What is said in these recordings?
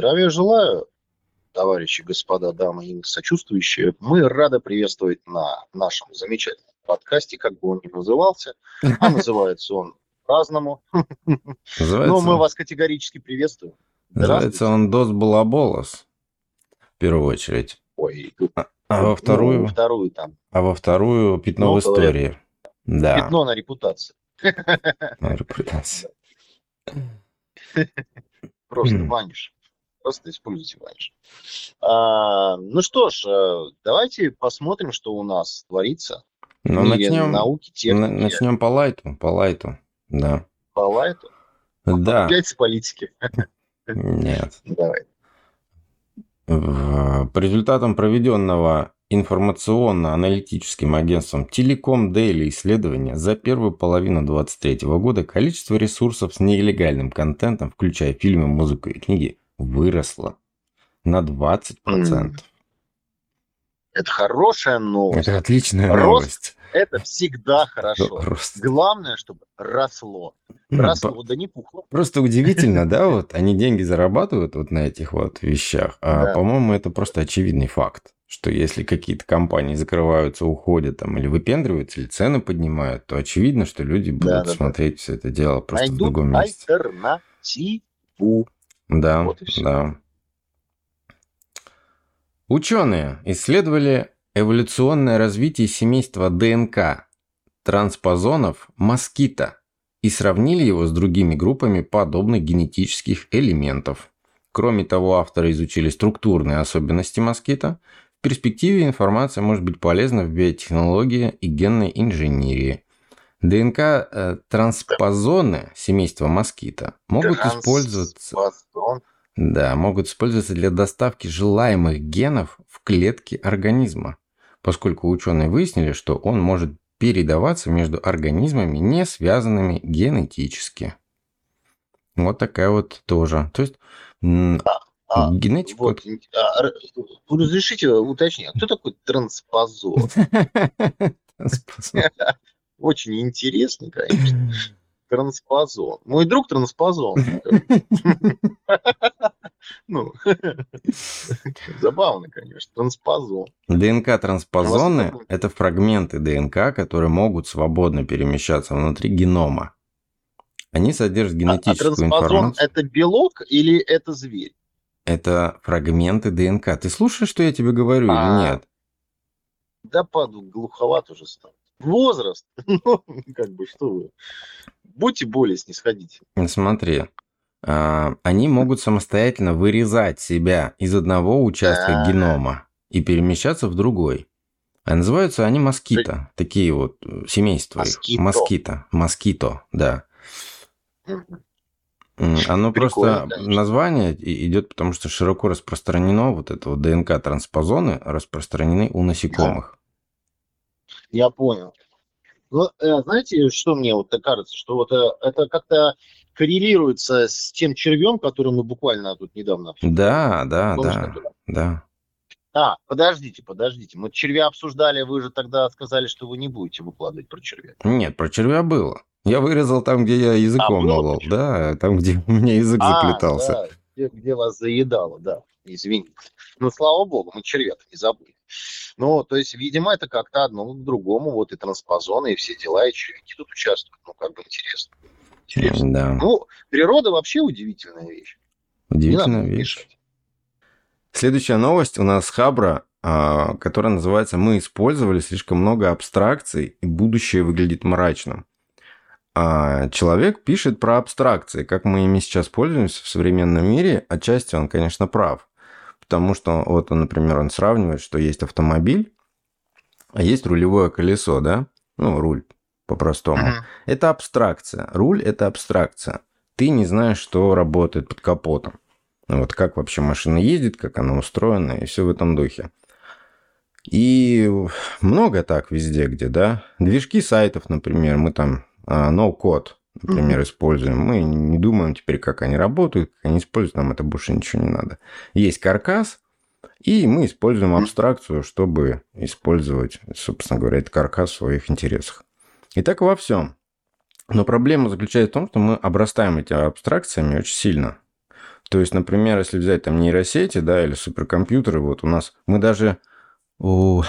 Здравия желаю, товарищи, господа, дамы и сочувствующие. Мы рады приветствовать на нашем замечательном подкасте, как бы он ни назывался. А называется он по-разному. Но мы вас категорически приветствуем. Называется он Дос Балаболос, в первую очередь. Ой, а, а во вторую? Ну, вторую там. А во вторую пятно ну, в истории. Да. Пятно на репутации. На репутации. Просто ваниш. Просто используйте ваниш. А, ну что ж, э, давайте посмотрим, что у нас творится. Ну, начнем, науки, техники. Начнем по лайту, по лайту, да. По лайту? Да. Опять с политики? Нет. Давай. По результатам проведенного информационно-аналитическим агентством Telecom Daily исследования за первую половину 2023 года количество ресурсов с нелегальным контентом, включая фильмы, музыку и книги, выросло на 20%. Mm. Это хорошая новость. Это отличная Рост новость. Это всегда хорошо. Рост. Главное, чтобы росло. Росло, да не пухло. Просто удивительно, да, вот они деньги зарабатывают вот на этих вот вещах, а, по-моему, это просто очевидный факт что если какие-то компании закрываются, уходят там или выпендриваются, или цены поднимают, то очевидно, что люди будут да, да, смотреть да. все это дело просто Найдут в другом месте. альтернативу. Да, вот да. Ученые исследовали эволюционное развитие семейства ДНК транспозонов москита и сравнили его с другими группами подобных генетических элементов. Кроме того, авторы изучили структурные особенности москита, в перспективе информация может быть полезна в биотехнологии и генной инженерии. ДНК-транспозоны э, семейства москита могут использоваться... Да, могут использоваться для доставки желаемых генов в клетки организма, поскольку ученые выяснили, что он может передаваться между организмами, не связанными генетически. Вот такая вот тоже. То есть а, Генетику. Вот, а, разрешите уточнить, а кто такой транспозон? Очень интересно, конечно. Транспозон. Мой друг транспозон. Ну, забавно, конечно. Транспозон. ДНК-транспозоны – это фрагменты ДНК, которые могут свободно перемещаться внутри генома. Они содержат генетическую а, а транспозон – это белок или это зверь? Это фрагменты ДНК. Ты слушаешь, что я тебе говорю а, или нет? Да паду, глуховат уже стал. Возраст. Ну, как бы, что вы. Будьте более снисходительны. Смотри. А, они могут самостоятельно вырезать себя из одного участка генома и перемещаться в другой. А называются они москита. Такие вот э, семейства. Москито. Москита. Москито, да. Оно просто конечно. название идет, потому что широко распространено вот это вот ДНК-транспозоны распространены у насекомых. Я понял. Ну, э, знаете, что мне вот кажется, что вот э, это как-то коррелируется с тем червем, который мы буквально тут недавно обсуждали. Да, да, Помнишь, да, который? да. А, подождите, подождите. Мы червя обсуждали, вы же тогда сказали, что вы не будете выкладывать про червя. Нет, про червя было. Я вырезал там, где я языком а, молол, да, там, где у меня язык а, заплетался. Да, где, где вас заедало, да, извините. Ну, слава богу, мы червята не забыли. Ну, то есть, видимо, это как-то одно к другому, вот и транспозоны, и все дела, и червяки тут участвуют. Ну, как бы интересно. Интересно. Да. Ну, природа вообще удивительная вещь. Удивительная вещь. Мешать. Следующая новость у нас Хабра, а, которая называется «Мы использовали слишком много абстракций, и будущее выглядит мрачным». А человек пишет про абстракции, как мы ими сейчас пользуемся в современном мире. Отчасти он, конечно, прав. Потому что, вот, он, например, он сравнивает, что есть автомобиль, а есть рулевое колесо, да? Ну, руль по-простому. Uh-huh. Это абстракция. Руль – это абстракция. Ты не знаешь, что работает под капотом. Вот как вообще машина ездит, как она устроена, и все в этом духе. И много так везде, где, да. Движки сайтов, например, мы там no-code, а, например, используем. Мы не думаем теперь, как они работают, как они используют, нам это больше ничего не надо. Есть каркас, и мы используем абстракцию, чтобы использовать, собственно говоря, этот каркас в своих интересах. И так во всем. Но проблема заключается в том, что мы обрастаем этими абстракциями очень сильно. То есть, например, если взять там нейросети, да, или суперкомпьютеры, вот у нас мы даже у,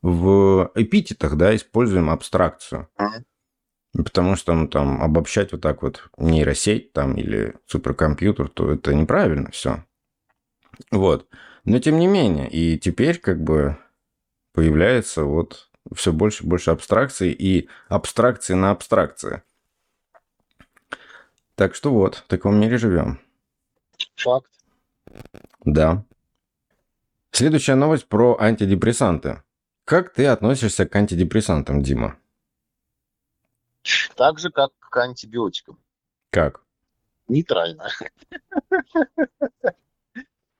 в эпитетах, да, используем абстракцию. Потому что ну, там обобщать вот так вот нейросеть там или суперкомпьютер, то это неправильно все. Вот. Но тем не менее, и теперь как бы появляется вот все больше и больше абстракций и абстракции на абстракции. Так что вот, в таком мире живем. Факт. Да. Следующая новость про антидепрессанты. Как ты относишься к антидепрессантам, Дима? Так же, как к антибиотикам. Как? Нейтрально.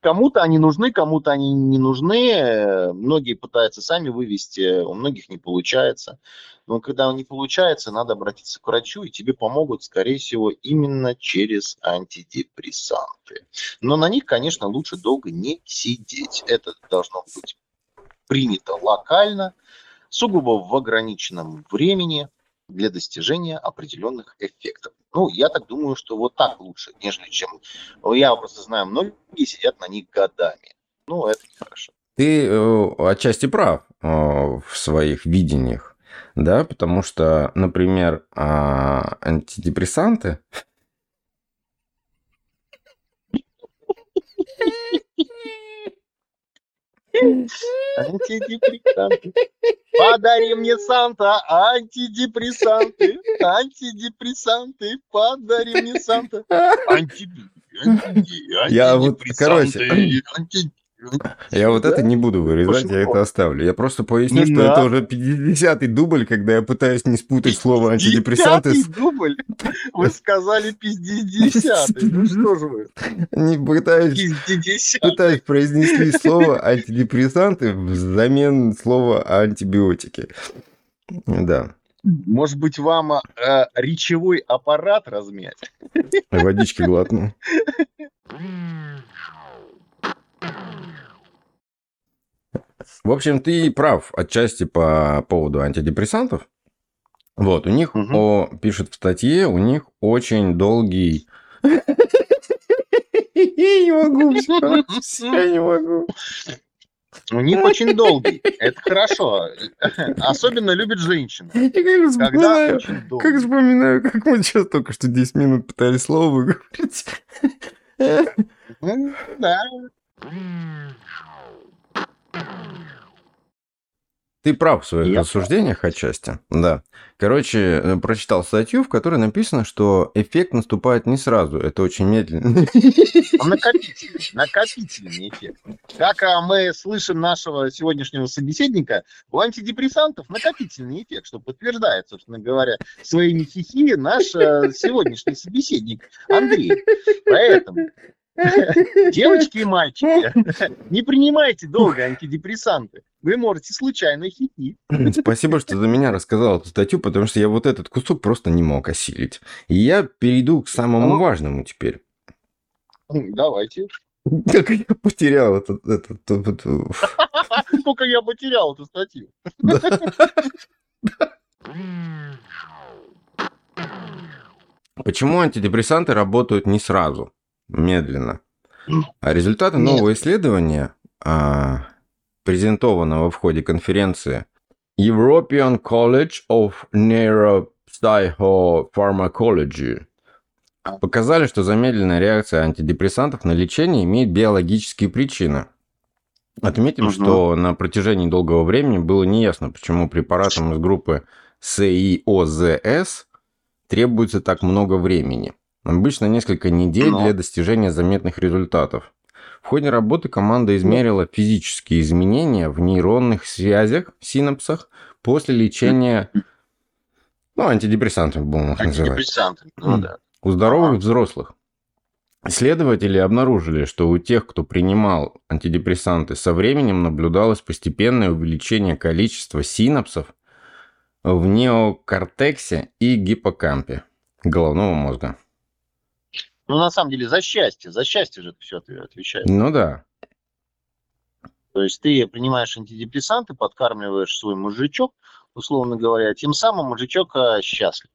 Кому-то они нужны, кому-то они не нужны. Многие пытаются сами вывести, у многих не получается. Но когда не получается, надо обратиться к врачу, и тебе помогут, скорее всего, именно через антидепрессанты. Но на них, конечно, лучше долго не сидеть. Это должно быть принято локально, сугубо в ограниченном времени для достижения определенных эффектов. Ну, я так думаю, что вот так лучше, нежели чем... Я просто знаю, многие сидят на них годами. Ну, это нехорошо. Ты э, отчасти прав э, в своих видениях, да, потому что, например, э, антидепрессанты Антидепрессанты. Подари мне Санта антидепрессанты. Антидепрессанты. Подари мне Санта. Антидепрессанты. Я вот, короче, я вот это не буду вырезать, я это оставлю. Я просто поясню, что это уже 50-й дубль, когда я пытаюсь не спутать слово антидепрессанты. 50 дубль? Вы сказали 50-й. Ну что же вы? Не пытаюсь, пытаюсь произнести слово антидепрессанты взамен слова антибиотики. Да. Может быть, вам э, речевой аппарат размять? Водички глотну. В общем, ты прав отчасти по поводу антидепрессантов. Вот, у них, угу. о, пишет в статье, у них очень долгий... Не могу, я не могу. У них очень долгий. Это хорошо. Особенно любят женщины. Я как вспоминаю, как вспоминаю, как мы сейчас только что 10 минут пытались слово выговорить. Да. Ты прав в своих Я рассуждениях прав. отчасти. Да. Короче, э, прочитал статью, в которой написано, что эффект наступает не сразу. Это очень медленно. Накопительный, накопительный эффект. Как а, мы слышим нашего сегодняшнего собеседника, у антидепрессантов накопительный эффект, что подтверждает, собственно говоря, своими хихи наш э, сегодняшний собеседник Андрей. Поэтому Девочки и мальчики, не принимайте долго антидепрессанты. Вы можете случайно хити. Спасибо, что за меня рассказал эту статью, потому что я вот этот кусок просто не мог осилить. И я перейду к самому важному теперь. Давайте. Как я потерял этот... этот, этот... Сколько я потерял эту статью. Почему антидепрессанты работают не сразу? Медленно. А результаты Нет. нового исследования, а, презентованного в ходе конференции European College of Neuropsychopharmacology, а. показали, что замедленная реакция антидепрессантов на лечение имеет биологические причины. Отметим, угу. что на протяжении долгого времени было неясно, почему препаратам из группы СИОЗС требуется так много времени. Обычно несколько недель для достижения заметных результатов. В ходе работы команда измерила физические изменения в нейронных связях, синапсах после лечения ну, антидепрессантов, будем их называть. Ну да. У здоровых взрослых. Исследователи обнаружили, что у тех, кто принимал антидепрессанты, со временем наблюдалось постепенное увеличение количества синапсов в неокортексе и гиппокампе головного мозга. Ну, на самом деле, за счастье. За счастье же это все отвечает. Ну да. То есть ты принимаешь антидепрессанты, подкармливаешь свой мужичок, условно говоря, тем самым мужичок а, счастлив.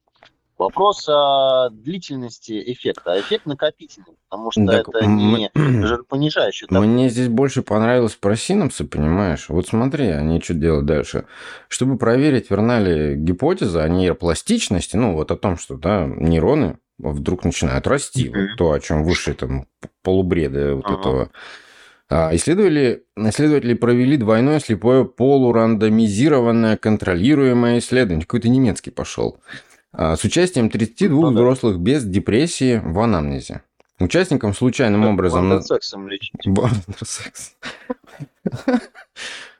Вопрос о длительности эффекта. А эффект накопительный, потому что так это не жиропонижающий. Мне здесь больше понравилось про синапсы, понимаешь? Вот смотри, они что делают дальше. Чтобы проверить, верна ли гипотеза о нейропластичности, ну вот о том, что да, нейроны вдруг начинают расти, mm-hmm. вот то, о чем выше там полубреда вот uh-huh. этого а, исследователи, исследователи провели двойное слепое полурандомизированное контролируемое исследование. Какой-то немецкий пошел. А, с участием 32 ну, взрослых без депрессии в анамнезе. Участникам случайным как образом... Бандерсексом лечить. Бандерсекс.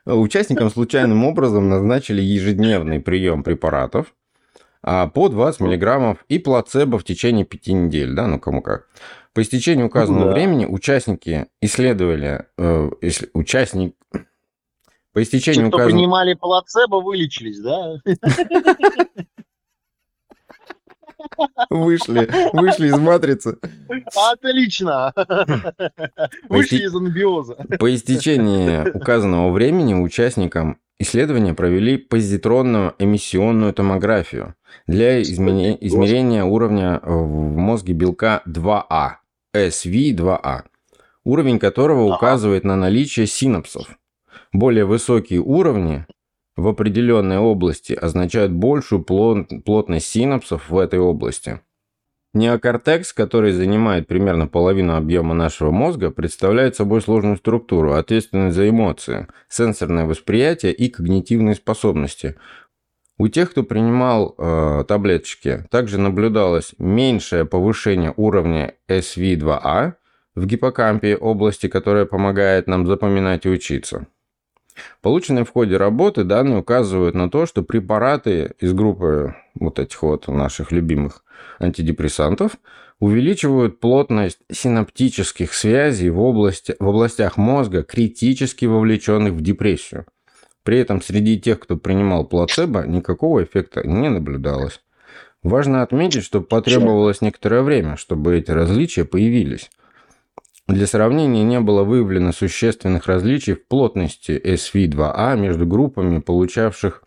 Участникам случайным образом назначили ежедневный прием препаратов по 20 миллиграммов и плацебо в течение 5 недель, да, ну кому как. По истечению указанного да. времени участники исследовали, э, участник, по истечению указанного... принимали плацебо, вылечились, да? Вышли, вышли из матрицы. Отлично. Вышли из анабиоза. По истечении указанного времени участникам исследования провели позитронную эмиссионную томографию для измерения уровня в мозге белка 2А. SV2A, уровень которого указывает на наличие синапсов. Более высокие уровни в определенной области означают большую плотность синапсов в этой области. Неокортекс, который занимает примерно половину объема нашего мозга, представляет собой сложную структуру, ответственную за эмоции, сенсорное восприятие и когнитивные способности, у тех, кто принимал э, таблеточки, также наблюдалось меньшее повышение уровня SV2A в гиппокампе, области, которая помогает нам запоминать и учиться. Полученные в ходе работы данные указывают на то, что препараты из группы вот этих вот наших любимых антидепрессантов увеличивают плотность синаптических связей в, области, в областях мозга, критически вовлеченных в депрессию – при этом среди тех, кто принимал плацебо, никакого эффекта не наблюдалось. Важно отметить, что потребовалось некоторое время, чтобы эти различия появились. Для сравнения не было выявлено существенных различий в плотности SV2A а между группами, получавших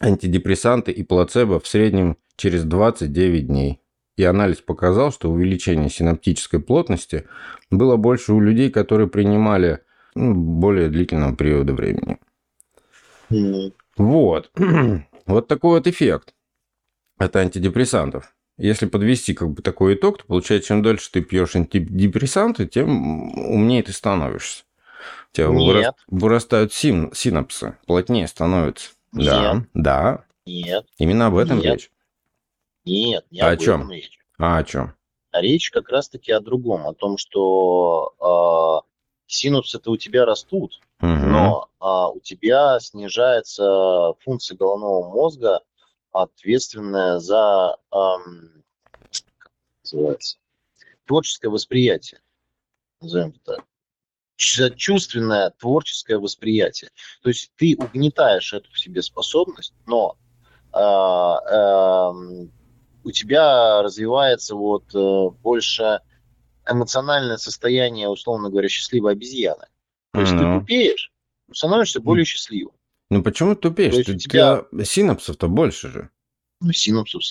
антидепрессанты и плацебо в среднем через 29 дней. И анализ показал, что увеличение синаптической плотности было больше у людей, которые принимали ну, более длительного периода времени. Вот. вот такой вот эффект от антидепрессантов. Если подвести как бы такой итог, то получается, чем дольше ты пьешь антидепрессанты, тем умнее ты становишься. У тебя Нет. вырастают син, синапсы, плотнее становятся. Нет. Да, да. Нет. Именно об этом Нет. речь. Нет, не а об о чем? этом речь. А о чем? Речь как раз-таки о другом, о том, что э, синапсы-то у тебя растут, угу. но а, у тебя снижается функция головного мозга, ответственная за эм, называется, творческое восприятие, назовем это так чувственное творческое восприятие. То есть ты угнетаешь эту в себе способность, но э, э, у тебя развивается вот э, больше эмоциональное состояние, условно говоря, счастливой обезьяны. То есть ну. ты тупеешь, становишься более счастливым. Ну почему тупеешь? Ты, у тебя... синапсов-то больше же. Ну, синапсов...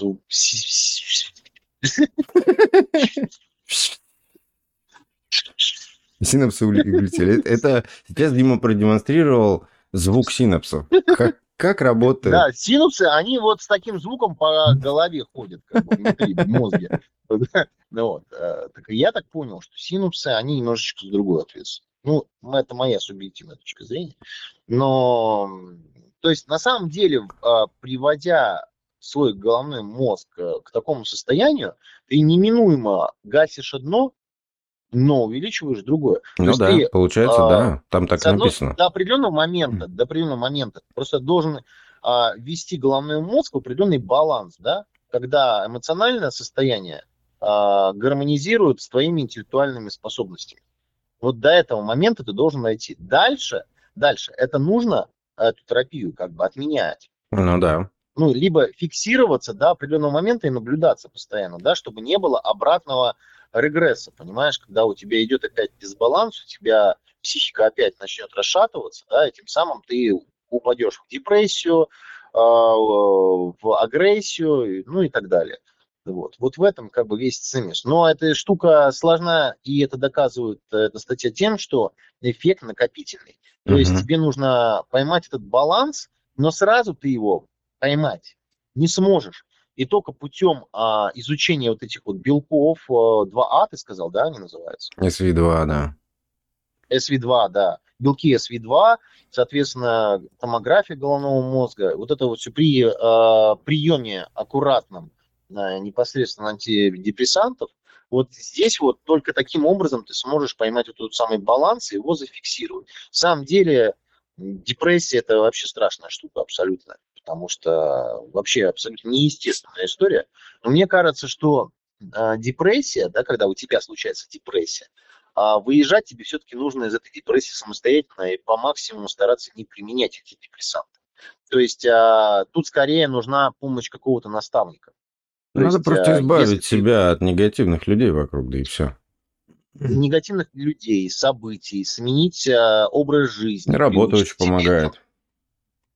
Синапсы улетели. Это сейчас Дима продемонстрировал звук синапсов. Как, как работает? Да, синапсы, они вот с таким звуком по голове ходят, как бы внутри мозга. Ну, вот. Э, так я так понял, что синапсы, они немножечко с другой ответственны. Ну, это моя субъективная точка зрения. Но, то есть, на самом деле, а, приводя свой головной мозг э, к такому состоянию, ты неминуемо гасишь одно, но увеличиваешь другое. Ну да, ты, получается, а, да, там так одно, написано. До определенного момента, до определенного момента просто должен а, вести головной мозг в определенный баланс, да, когда эмоциональное состояние а, гармонизирует с твоими интеллектуальными способностями. Вот до этого момента ты должен найти. Дальше, дальше, это нужно эту терапию как бы отменять. Ну да. Ну, либо фиксироваться до определенного момента и наблюдаться постоянно, да, чтобы не было обратного регресса, понимаешь, когда у тебя идет опять дисбаланс, у тебя психика опять начнет расшатываться, да, и тем самым ты упадешь в депрессию, а, в агрессию, ну и так далее. Вот. вот в этом как бы весь цимис. Но эта штука сложна, и это доказывает эта статья тем, что эффект накопительный. То uh-huh. есть тебе нужно поймать этот баланс, но сразу ты его поймать не сможешь. И только путем а, изучения вот этих вот белков, а, 2А, ты сказал, да, они называются? SV2, да. SV2, да. Белки SV2, соответственно, томография головного мозга. Вот это вот все при а, приеме аккуратном непосредственно антидепрессантов, вот здесь вот только таким образом ты сможешь поймать вот тот самый баланс и его зафиксировать. В самом деле депрессия это вообще страшная штука абсолютно, потому что вообще абсолютно неестественная история. Но мне кажется, что э, депрессия, да, когда у тебя случается депрессия, а выезжать тебе все-таки нужно из этой депрессии самостоятельно и по максимуму стараться не применять эти депрессанты. То есть а, тут скорее нужна помощь какого-то наставника. Надо есть, просто а, избавить себя ты... от негативных людей вокруг, да и все. Негативных людей, событий, сменить а, образ жизни. Работа очень помогает.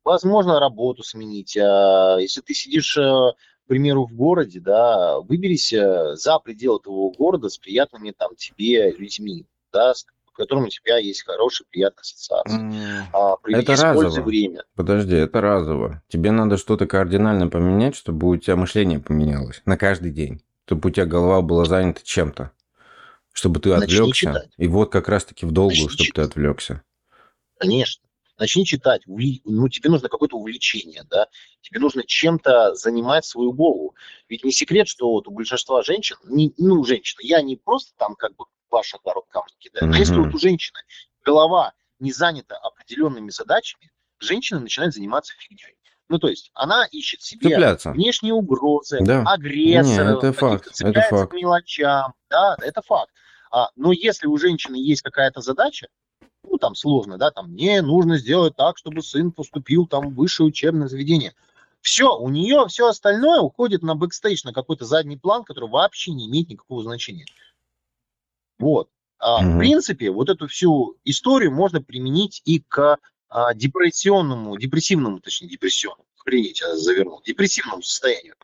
Возможно, работу сменить. А, если ты сидишь, а, к примеру, в городе, да, выберись за пределы твоего города с приятными там тебе людьми, да, с которым у тебя есть хорошие, приятные ассоциации. Mm. А, это разово. время. Подожди, это разово. Тебе надо что-то кардинально поменять, чтобы у тебя мышление поменялось на каждый день. Чтобы у тебя голова была занята чем-то. Чтобы ты Начни отвлекся. Читать. И вот как раз-таки в долгую, чтобы читать. ты отвлекся. Конечно. Начни читать. Ну, тебе нужно какое-то увлечение, да. Тебе нужно чем-то занимать свою голову. Ведь не секрет, что вот у большинства женщин, не, ну, женщины, я не просто там как бы ваш огород камни кидает. Mm-hmm. А если вот у женщины голова не занята определенными задачами, женщина начинает заниматься фигней. Ну, то есть она ищет себе Цепляться. внешние угрозы, да. агрессоров, это факт. Это факт. к мелочам. Да, это факт. А, но если у женщины есть какая-то задача, ну, там сложно, да, там, мне нужно сделать так, чтобы сын поступил там в высшее учебное заведение. Все, у нее все остальное уходит на бэкстейдж, на какой-то задний план, который вообще не имеет никакого значения. Вот. А, мм В принципе, вот эту всю историю можно применить и к а, депрессионному, депрессивному, точнее, депрессионному, охренеть, я завернул, депрессивному состоянию,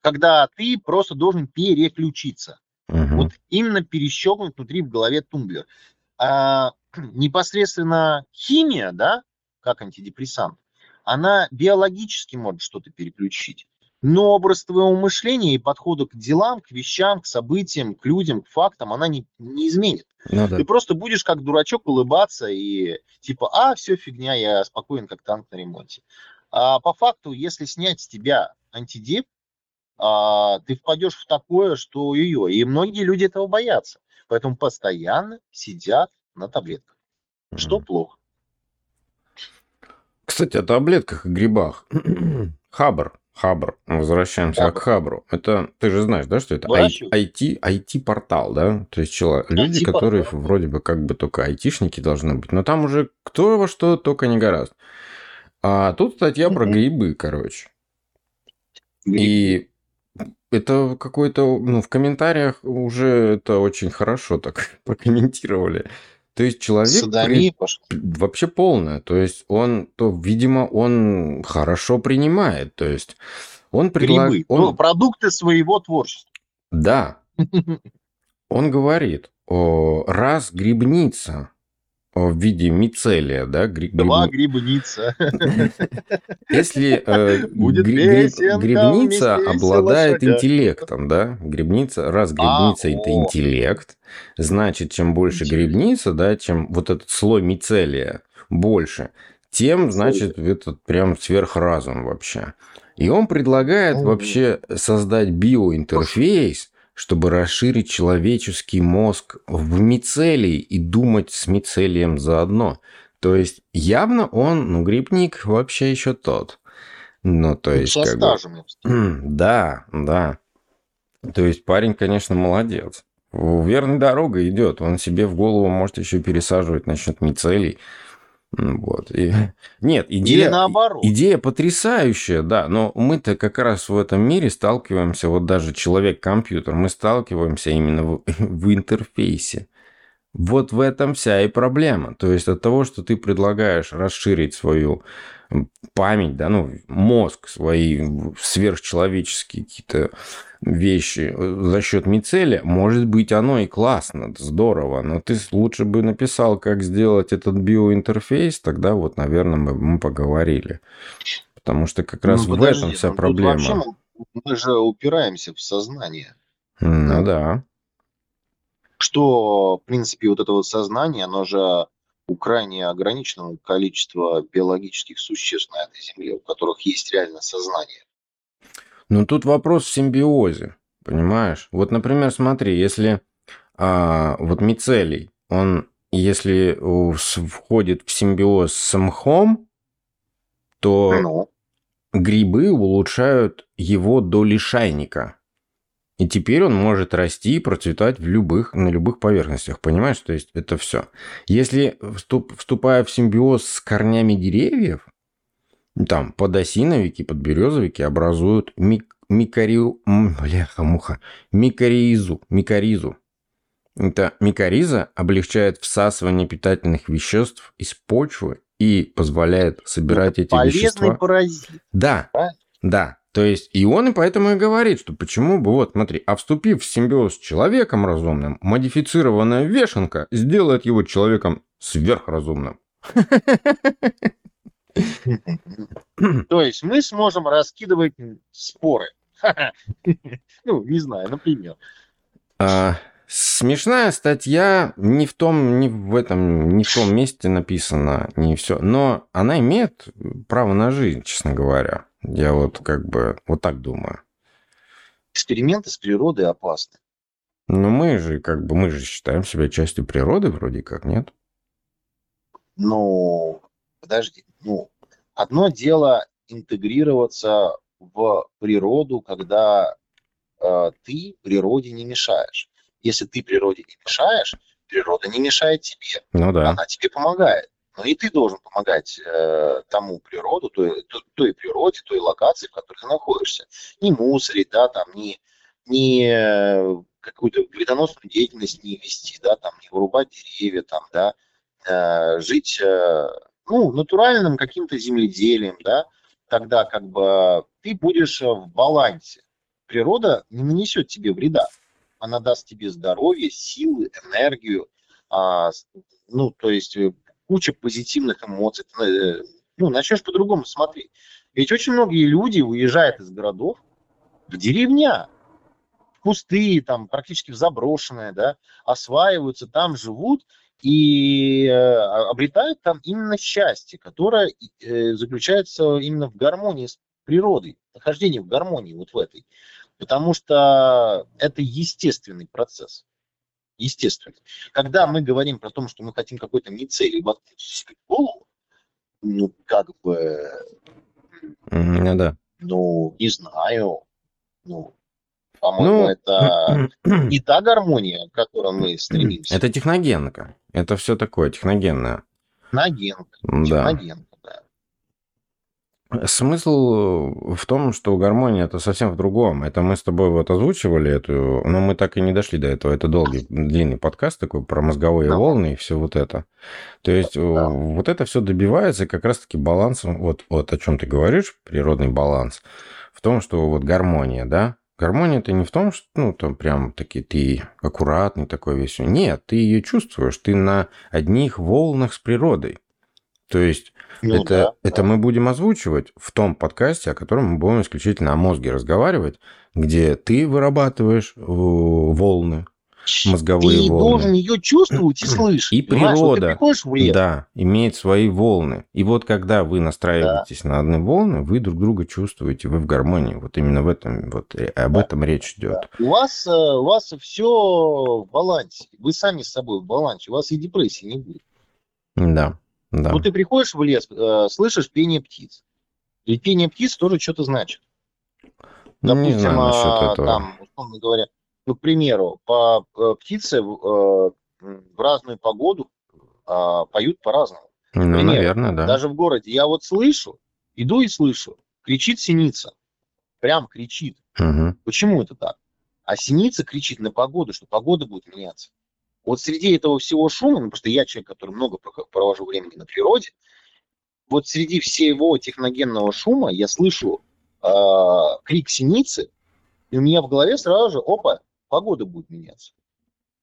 когда ты просто должен переключиться. mm Вот именно перещелкнуть внутри в голове тумблер. А, непосредственно химия, да, как антидепрессант, она биологически может что-то переключить но образ твоего мышления и подхода к делам, к вещам, к событиям, к людям, к фактам она не, не изменит. Ну, да. Ты просто будешь как дурачок улыбаться и типа, а, все фигня, я спокоен, как танк на ремонте. А по факту, если снять с тебя антидеп, а, ты впадешь в такое, что ее. И многие люди этого боятся. Поэтому постоянно сидят на таблетках. Mm-hmm. Что плохо. Кстати, о таблетках и грибах. Хабр Хабр. Возвращаемся Хабр. к Хабру. Это ты же знаешь, да, что это IT, IT-портал, да? То есть человек, люди, которые вроде бы как бы только айтишники должны быть, но там уже кто во что только не гораздо. А тут статья про грибы, короче. И это какой-то, ну, в комментариях уже это очень хорошо так прокомментировали. То есть человек при... вообще полное. То есть он, то, видимо, он хорошо принимает. То есть он предлагает... Он... Ну, продукты своего творчества. Да. Он говорит, раз грибница в виде мицелия, да? Гриб... Два грибница. Если э, Будет гриб... грибница обладает интеллектом, да? Грибница, раз грибница а, это о. интеллект, значит, чем больше грибница, да, чем вот этот слой мицелия больше, тем, значит, этот прям сверхразум вообще. И он предлагает вообще создать биоинтерфейс, чтобы расширить человеческий мозг в мицелий и думать с мицелием заодно. То есть явно он, ну, грибник вообще еще тот. Ну, то есть... Со как стажем. Бы... Да, да. То есть парень, конечно, молодец. Верной дорогой идет. Он себе в голову может еще пересаживать насчет мицелий. Вот. И... Нет, идея, Или наоборот. идея потрясающая, да, но мы-то как раз в этом мире сталкиваемся, вот даже человек-компьютер, мы сталкиваемся именно в, в интерфейсе. Вот в этом вся и проблема. То есть от того, что ты предлагаешь расширить свою память, да, ну, мозг, свои сверхчеловеческие какие-то вещи за счет мицелия, может быть, оно и классно, здорово, но ты лучше бы написал, как сделать этот биоинтерфейс, тогда вот, наверное, мы, мы поговорили. Потому что как раз ну, подожди, в этом вся ну, проблема. Вообще мы, мы же упираемся в сознание. Ну да. Что, в принципе, вот это вот сознание, оно же у крайне ограниченного количества биологических существ на этой Земле, у которых есть реально сознание. Ну, тут вопрос в симбиозе, понимаешь? Вот, например, смотри, если а, вот мицелий, он, если входит в симбиоз с мхом, то ну. грибы улучшают его до лишайника. И теперь он может расти и процветать в любых, на любых поверхностях. Понимаешь? То есть это все. Если вступ, вступая в симбиоз с корнями деревьев, там подосиновики, подберезовики образуют мик, микори... бляха-муха, микоризу, микоризу. Это микориза облегчает всасывание питательных веществ из почвы и позволяет собирать Это эти полезный вещества. паразит. Да, а? да. То есть, и он и поэтому и говорит, что почему бы, вот смотри, а вступив в симбиоз с человеком разумным, модифицированная вешенка сделает его человеком сверхразумным. То есть мы сможем раскидывать споры. Ну, не знаю, например. А, смешная статья не в том, не в этом, не в том месте написана, не все. Но она имеет право на жизнь, честно говоря. Я вот как бы вот так думаю. Эксперименты с природой опасны. Ну, мы же как бы, мы же считаем себя частью природы вроде как, нет? Ну, подожди. Ну, одно дело интегрироваться в природу, когда э, ты природе не мешаешь. Если ты природе не мешаешь, природа не мешает тебе. Ну да. Она тебе помогает. Но и ты должен помогать э, тому природу, той, той, природе, той локации, в которой ты находишься. Не мусорить, да, там, не, не э, какую-то вредоносную деятельность не вести, да, там, не вырубать деревья, там, да, э, жить, э, ну, натуральным каким-то земледелием, да, тогда как бы ты будешь в балансе. Природа не нанесет тебе вреда. Она даст тебе здоровье, силы, энергию, а, ну, то есть э, куча позитивных эмоций. Э, ну, начнешь по-другому смотреть. Ведь очень многие люди уезжают из городов в деревня, в кусты, там, практически в заброшенные, да, осваиваются, там живут и э, обретают там именно счастье, которое э, заключается именно в гармонии с природой, нахождение в гармонии вот в этой. Потому что это естественный процесс естественно. Когда мы говорим про то, что мы хотим какой-то себе в голову, ну, как бы... Ну, да. Ну, не знаю. Ну, по-моему, ну, это не та гармония, к которой мы стремимся. Это техногенка. Это все такое техногенное. Техногенка. Да. Техногенка. Смысл в том, что гармония это совсем в другом. Это мы с тобой вот озвучивали эту, но мы так и не дошли до этого. Это долгий, длинный подкаст такой про мозговые да. волны и все вот это. То есть да. вот это все добивается как раз-таки балансом, вот, вот о чем ты говоришь, природный баланс, в том, что вот гармония, да, Гармония это не в том, что, ну, там прям таки ты аккуратный такой весь. Нет, ты ее чувствуешь, ты на одних волнах с природой. То есть ну, это, да, это да. мы будем озвучивать в том подкасте, о котором мы будем исключительно о мозге разговаривать, где ты вырабатываешь э, волны, мозговые ты волны. Ты должен ее чувствовать и слышать. И природа, вот да, имеет свои волны. И вот когда вы настраиваетесь да. на одни волны, вы друг друга чувствуете, вы в гармонии. Вот именно в этом, вот э, об да. этом речь идет. Да. У вас, э, у вас все в балансе. Вы сами с собой в балансе. У вас и депрессии не будет. Да. Да. Вот ты приходишь в лес, э, слышишь пение птиц. И пение птиц тоже что-то значит. Допустим, не знаю а, там, условно говоря, ну, к примеру, по э, птице э, в разную погоду а, поют по-разному. Ну, Пример, наверное, да. Даже в городе. Я вот слышу, иду и слышу, кричит синица. Прям кричит. Угу. Почему это так? А синица кричит на погоду, что погода будет меняться. Вот среди этого всего шума, ну, просто я человек, который много провожу времени на природе, вот среди всего техногенного шума я слышу э, крик синицы И у меня в голове сразу же, опа, погода будет меняться.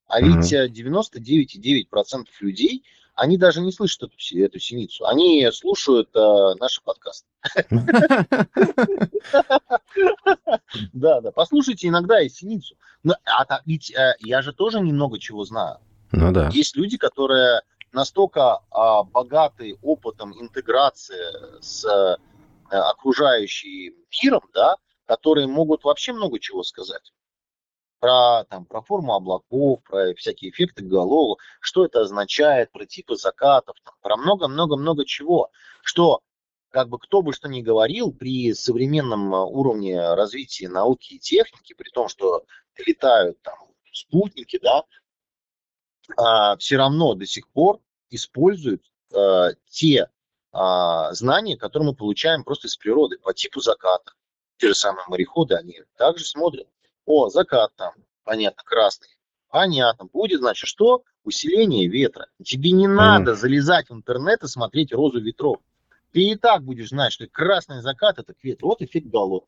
А ведь mm 99,9% людей, они даже не слышат эту, эту синицу. Они слушают э, наши подкасты. Да, да. Послушайте иногда и синицу. А ведь э, я же тоже немного чего знаю. Ну да. Есть люди, которые настолько а, богаты опытом интеграции с э, окружающим миром, да, которые могут вообще много чего сказать про, там, про форму облаков, про всякие эффекты Галлоу, что это означает, про типы закатов, там, про много-много-много чего, что как бы кто бы что ни говорил, при современном а, уровне развития науки и техники, при том, что летают там спутники, да, а, все равно до сих пор используют а, те а, знания, которые мы получаем просто из природы по типу заката. Те же самые мореходы, они также смотрят о, закат там, понятно, красный. Понятно. Будет, значит, что? Усиление ветра. Тебе не надо залезать в интернет и смотреть розу ветров. Ты и так будешь знать, что красный закат это к ветру. Вот эффект Гало.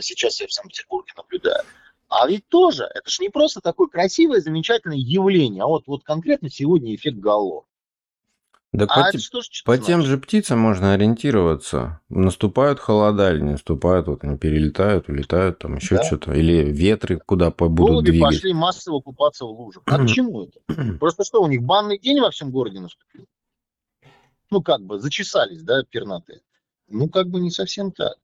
Сейчас я в Санкт-Петербурге наблюдаю. А ведь тоже, это же не просто такое красивое, замечательное явление, а вот, вот конкретно сегодня эффект Гало. Да а по, те, что, что по тем же птицам можно ориентироваться. Наступают холода или не наступают, вот они перелетают, улетают, там еще да. что-то. Или ветры куда будут Голуби двигать. пошли массово купаться в лужах. А к чему это? Просто что, у них банный день во всем городе наступил? Ну, как бы, зачесались, да, пернатые? Ну, как бы не совсем так.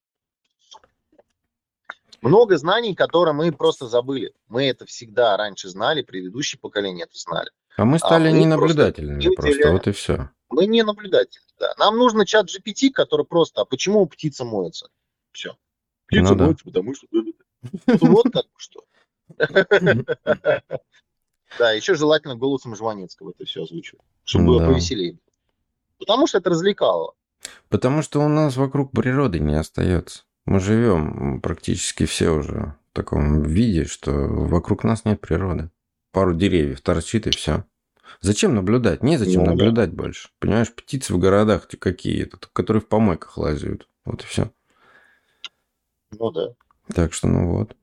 Много знаний, которые мы просто забыли. Мы это всегда раньше знали, предыдущие поколения это знали. А мы стали а ненаблюдательными просто, просто, вот и все. Мы не наблюдатели, да. Нам нужно чат GPT, который просто, а почему птица моется? Все. Птица ну, моется, да. потому что... Вот как что. Да, еще желательно голосом Жванецкого это все озвучивать, чтобы было повеселее. Потому что это развлекало. Потому что у нас вокруг природы не остается. Мы живем практически все уже в таком виде, что вокруг нас нет природы. Пару деревьев торчит и все. Зачем наблюдать? Незачем ну, наблюдать да. больше. Понимаешь, птицы в городах какие-то, которые в помойках лазят. Вот и все. Ну да. Так что, ну вот.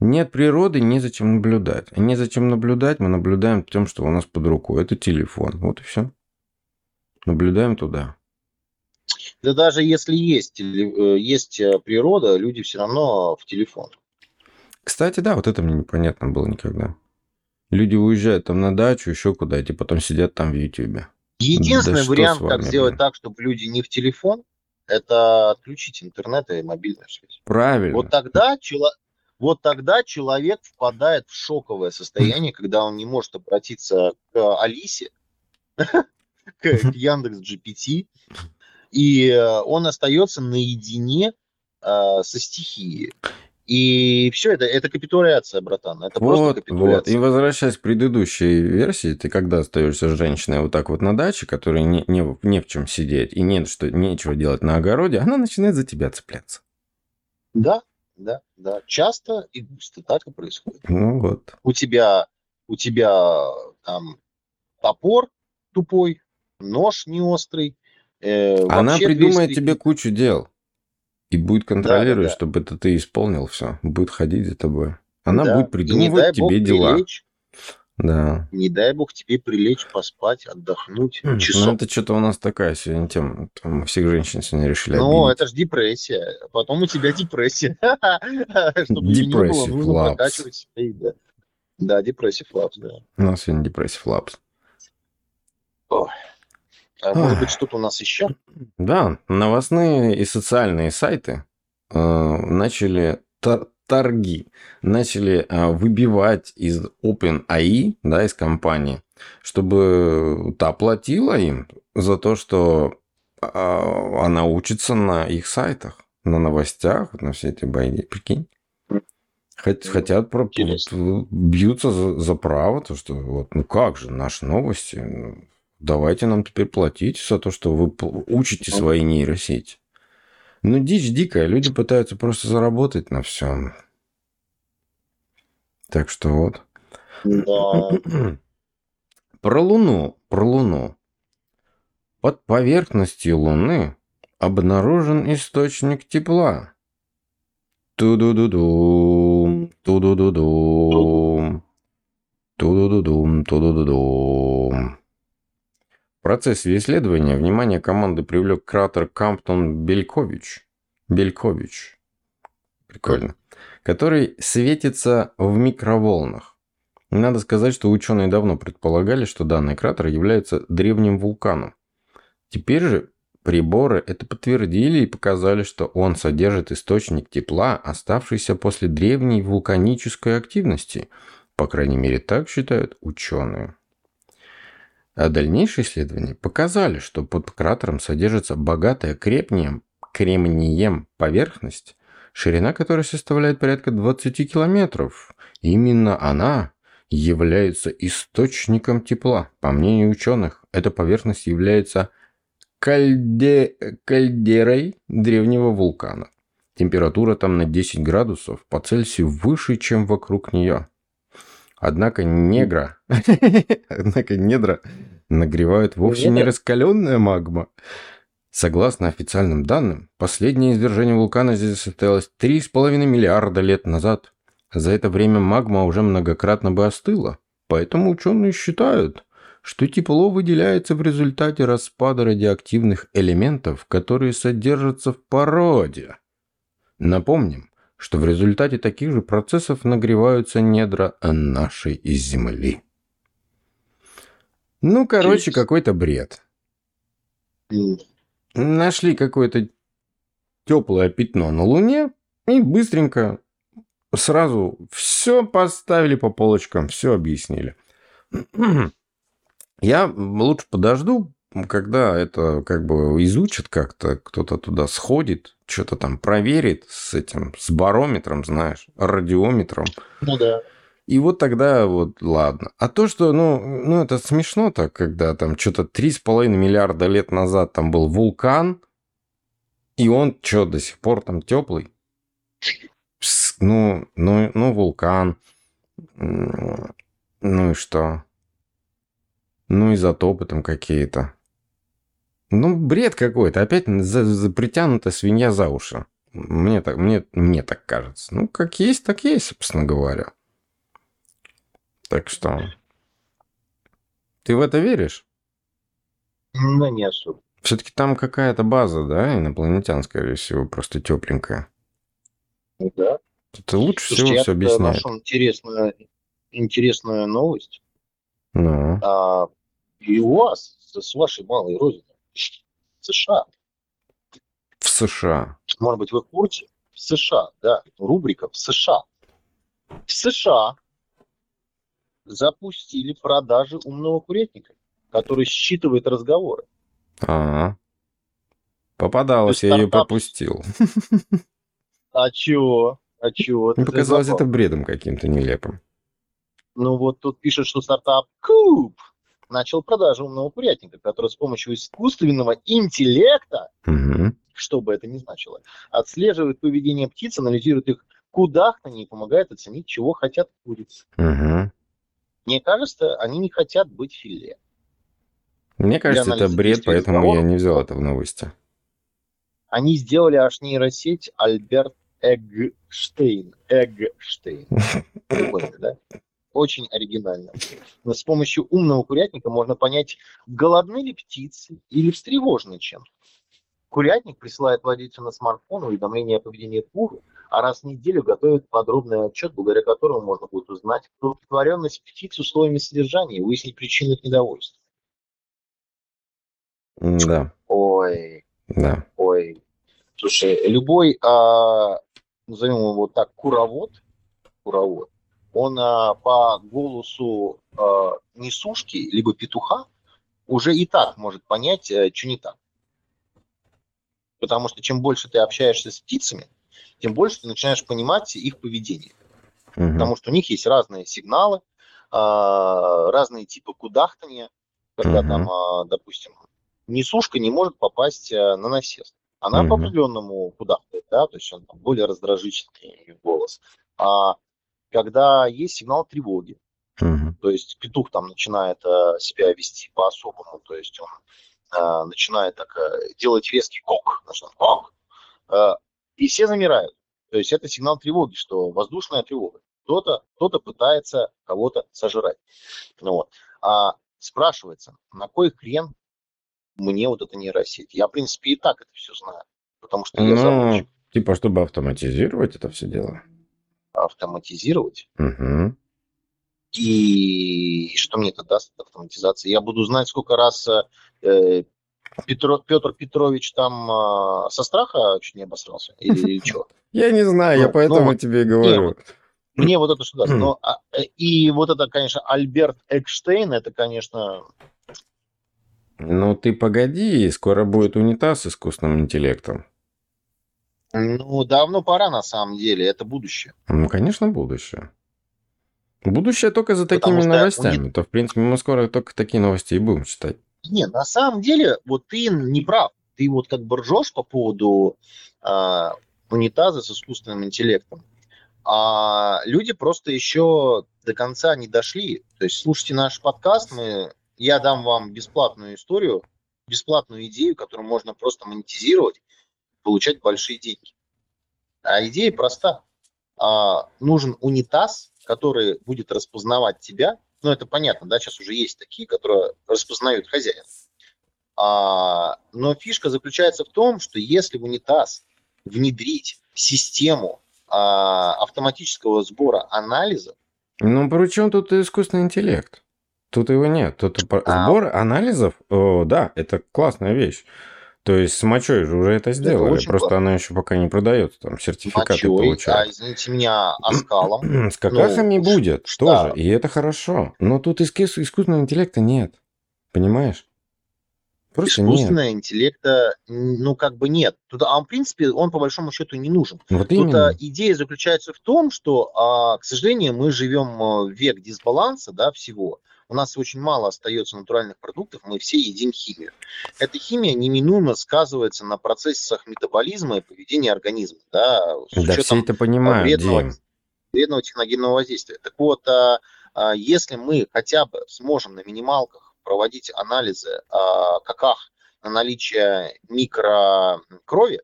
Нет природы, незачем наблюдать. А незачем наблюдать, мы наблюдаем тем, что у нас под рукой. Это телефон. Вот и все. Наблюдаем туда. Да даже если есть, э, есть э, природа, люди все равно в телефон. Кстати, да, вот это мне непонятно было никогда. Люди уезжают там на дачу, еще куда-то, и потом сидят там в Ютьюбе. Единственный да вариант, как сделать так, чтобы люди не в телефон, это отключить интернет и мобильную связь. Правильно. Вот тогда, вот тогда человек впадает в шоковое состояние, когда он не может обратиться к Алисе, к Яндекс GPT, и э, он остается наедине э, со стихией. И все это, это капитуляция, братан. Это вот, просто капитуляция. Вот. И возвращаясь к предыдущей версии, ты когда остаешься с женщиной вот так вот на даче, которой не, не, не в чем сидеть и нет что, нечего делать на огороде, она начинает за тебя цепляться. Да, да, да. Часто и густо так и происходит. Ну вот. У тебя, у тебя там топор тупой, нож не острый. Э, она придумает тебе кучу дел. И будет контролировать, да, да, чтобы это ты исполнил все. Будет ходить за тобой. Она да. будет придумывать тебе бог дела. Прилечь. Да. Не дай бог тебе прилечь, поспать, отдохнуть. Mm, ну, это что-то у нас такая сегодня тема. Там всех женщин сегодня решили Ну, это же депрессия. Потом у тебя депрессия. Депрессия флапс. Да, депрессия флапс, да. У нас сегодня депрессия флапс. А может быть, что-то у нас еще? Да, новостные и социальные сайты э, начали тор торги, начали э, выбивать из OpenAI, да, из компании, чтобы та платила им за то, что э, она учится на их сайтах, на новостях, на все эти байди, прикинь. Хот, хотят, про, бьются за, за право, то что вот, ну как же, наши новости, ну, давайте нам теперь платить за то, что вы учите свои нейросети. Ну, дичь дикая. Люди пытаются просто заработать на всем. Так что вот. Да. Про Луну. Про Луну. Под поверхностью Луны обнаружен источник тепла. Ту-ду-ду-ду. Ту-ду-ду-дум. Ту-ду-ду-дум. Ту-ду-ду-дум. В процессе исследования внимание команды привлек кратер Камптон Белькович. Белькович. Прикольно. Который светится в микроволнах. Надо сказать, что ученые давно предполагали, что данный кратер является древним вулканом. Теперь же приборы это подтвердили и показали, что он содержит источник тепла, оставшийся после древней вулканической активности. По крайней мере, так считают ученые. А дальнейшие исследования показали, что под кратером содержится богатая крепнием, кремнием поверхность, ширина которой составляет порядка 20 километров. Именно она является источником тепла. По мнению ученых, эта поверхность является кальде... кальдерой древнего вулкана. Температура там на 10 градусов по Цельсию выше, чем вокруг нее. Однако негра, однако недра нагревают вовсе не раскаленная магма. Согласно официальным данным, последнее извержение вулкана здесь состоялось 3,5 миллиарда лет назад. За это время магма уже многократно бы остыла. Поэтому ученые считают, что тепло выделяется в результате распада радиоактивных элементов, которые содержатся в породе. Напомним, что в результате таких же процессов нагреваются недра нашей Земли. Ну, короче, какой-то бред. Нашли какое-то теплое пятно на Луне и быстренько сразу все поставили по полочкам, все объяснили. Я лучше подожду, когда это как бы изучат как-то, кто-то туда сходит, что-то там проверит с этим, с барометром, знаешь, радиометром. Ну да. И вот тогда вот ладно. А то, что, ну, ну это смешно так, когда там что-то 3,5 миллиарда лет назад там был вулкан, и он что, до сих пор там теплый? Ну, ну, ну, вулкан. Ну и что? Ну, изотопы там какие-то. Ну, бред какой-то. Опять за, за притянута свинья за уши. Мне так, мне, мне так кажется. Ну, как есть, так есть, собственно говоря. Так что... Ты в это веришь? Ну, не особо. Все-таки там какая-то база, да, инопланетян, скорее всего, просто тепленькая. Ну да. Это лучше Слушайте, всего все объясняет. Я нашел интересную, интересную новость. Ну. А, и у вас, с вашей малой родины, в США. В США. Может быть, вы в курсе? В США, да. Рубрика в США. В США запустили продажи умного курятника, который считывает разговоры. А, Попадалось, я ее пропустил. А чего? А чего? Мне показалось это бредом каким-то нелепым. Ну вот тут пишет, что стартап Куб начал продажу умного курятника, который с помощью искусственного интеллекта, угу. что бы это ни значило, отслеживает поведение птиц, анализирует их кудахтанье и помогает оценить, чего хотят курицы. Угу. Мне кажется, они не хотят быть филе. Мне кажется, это бред, поэтому я не взял это в новости. Они сделали аж нейросеть Альберт Эгштейн. Эгштейн. Прикольно, да? Очень оригинально. Но с помощью умного курятника можно понять, голодны ли птицы или встревожены чем. Курятник присылает владельцу на смартфон уведомление о поведении кур, а раз в неделю готовит подробный отчет, благодаря которому можно будет узнать удовлетворенность птиц условиями содержания и выяснить причины их недовольства. Да. Ой. Да. Ой. Слушай, любой, а, назовем его так, куровод, куровод, он а, по голосу а, несушки, либо петуха, уже и так может понять, а, что не так. Потому что чем больше ты общаешься с птицами, тем больше ты начинаешь понимать их поведение. Угу. Потому что у них есть разные сигналы, а, разные типы кудахтания, когда угу. там, а, допустим, несушка не может попасть а, на насест. Она угу. по определенному кудахтает, да, то есть он там, более раздражительный голос. А когда есть сигнал тревоги. Угу. То есть петух там начинает э, себя вести по-особому, то есть он э, начинает так, э, делать резкий кок, начинает, кок, э, и все замирают. То есть это сигнал тревоги, что воздушная тревога. Кто-то кто пытается кого-то сожрать. Ну, вот. А спрашивается, на кой хрен мне вот это нейросеть? Я, в принципе, и так это все знаю, потому что я ну, Типа, чтобы автоматизировать это все дело? Автоматизировать? Угу. И что мне это даст, автоматизация? Я буду знать, сколько раз э, Петро, Петр Петрович там э, со страха чуть не обосрался? Или, или что? Я не знаю, я ну, поэтому ну, тебе и говорю. Мне вот это что даст. Но, а, э, и вот это, конечно, Альберт Экштейн, это, конечно... Ну, ты погоди, скоро будет унитаз с искусственным интеллектом. Ну, давно пора, на самом деле, это будущее. Ну, конечно, будущее. Будущее только за такими новостями. Уни... То, в принципе, мы скоро только такие новости и будем читать. Нет, на самом деле, вот ты не прав. Ты вот как бы ржешь по поводу э, унитаза с искусственным интеллектом. А люди просто еще до конца не дошли. То есть слушайте наш подкаст, мы, я дам вам бесплатную историю, бесплатную идею, которую можно просто монетизировать, получать большие деньги. А идея проста. А, нужен унитаз, который будет распознавать тебя. Ну, это понятно, да, сейчас уже есть такие, которые распознают хозяина. А, но фишка заключается в том, что если в унитаз внедрить систему а, автоматического сбора анализа. Ну, при чем тут искусственный интеллект? Тут его нет. Тут а... сбор анализов, о, да, это классная вещь. То есть с мочой же уже это сделали, это просто классно. она еще пока не продается, там сертификаты мочой, получают. А, извините меня, оскалом. С какахами ну, будет тоже, и это хорошо. Но тут искусственного интеллекта нет, понимаешь? Просто Искусственного нет. интеллекта, ну, как бы нет. Тут, а в принципе, он по большому счету не нужен. Вот Тут а, идея заключается в том, что, а, к сожалению, мы живем а, в век дисбаланса, да, всего. У нас очень мало остается натуральных продуктов, мы все едим химию. Эта химия неминуемо сказывается на процессах метаболизма и поведения организма. Да, да все это понимают, вредного, Дим. вредного техногенного воздействия. Так вот, а, а, если мы хотя бы сможем на минималках проводить анализы э, каках на наличие микрокрови.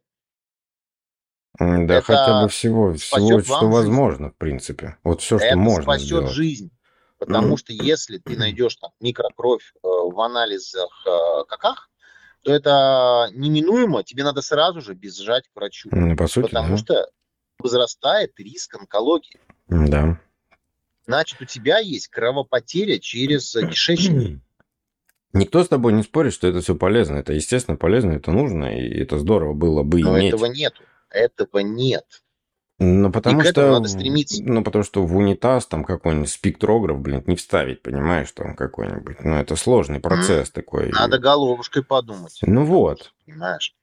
Да, хотя бы всего, всего что возможно, в принципе. Вот все, что это можно спасет сделать. жизнь. Потому mm что если ты найдешь там микрокровь э, в анализах э, каках, то это неминуемо, тебе надо сразу же бежать к врачу. Ну, по сути, потому да. что возрастает риск онкологии. Да. Значит, у тебя есть кровопотеря через кишечник. Никто с тобой не спорит, что это все полезно. Это, естественно, полезно, это нужно, и это здорово было бы Но иметь. этого нет. Этого нет. Ну, потому и что... надо стремиться. Ну, потому что в унитаз там какой-нибудь спектрограф, блин, не вставить, понимаешь, там какой-нибудь. Ну, это сложный процесс mm. такой. Надо головушкой подумать. Ну, вот. Понимаешь?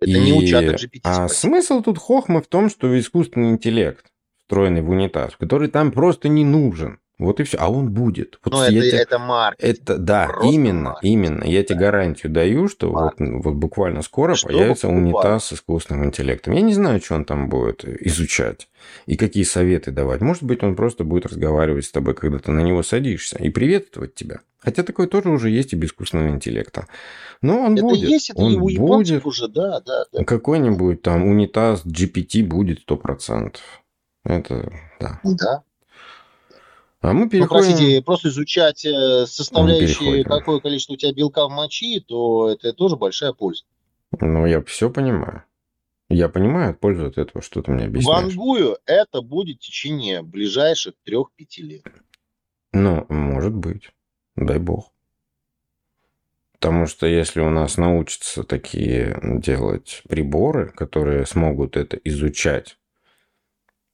Это и... не у чата GPT. А смысл тут хохмы в том, что искусственный интеллект, встроенный в унитаз, который там просто не нужен. Вот и все. А он будет. Вот ну, это, тебе... это маркетинг. Это, да, Просто именно, маркетинг. именно. Я тебе гарантию даю, что вот, вот буквально скоро что появится унитаз с искусственным интеллектом. Я не знаю, что он там будет изучать и какие советы давать. Может быть, он просто будет разговаривать с тобой, когда ты на него садишься, и приветствовать тебя. Хотя такое тоже уже есть и без искусственного интеллекта. Но он это будет. Есть, это он и у будет. уже, да, да. да. Какой-нибудь там унитаз GPT будет 100%. Это, да. Да. А мы переходим... Ну, простите, просто изучать э, составляющие, какое количество у тебя белка в мочи, то это тоже большая польза. Ну, я все понимаю. Я понимаю пользу от этого, что ты мне объясняешь. Вангую это будет в течение ближайших трех-пяти лет. Ну, может быть. Дай бог. Потому что если у нас научатся такие делать приборы, которые смогут это изучать,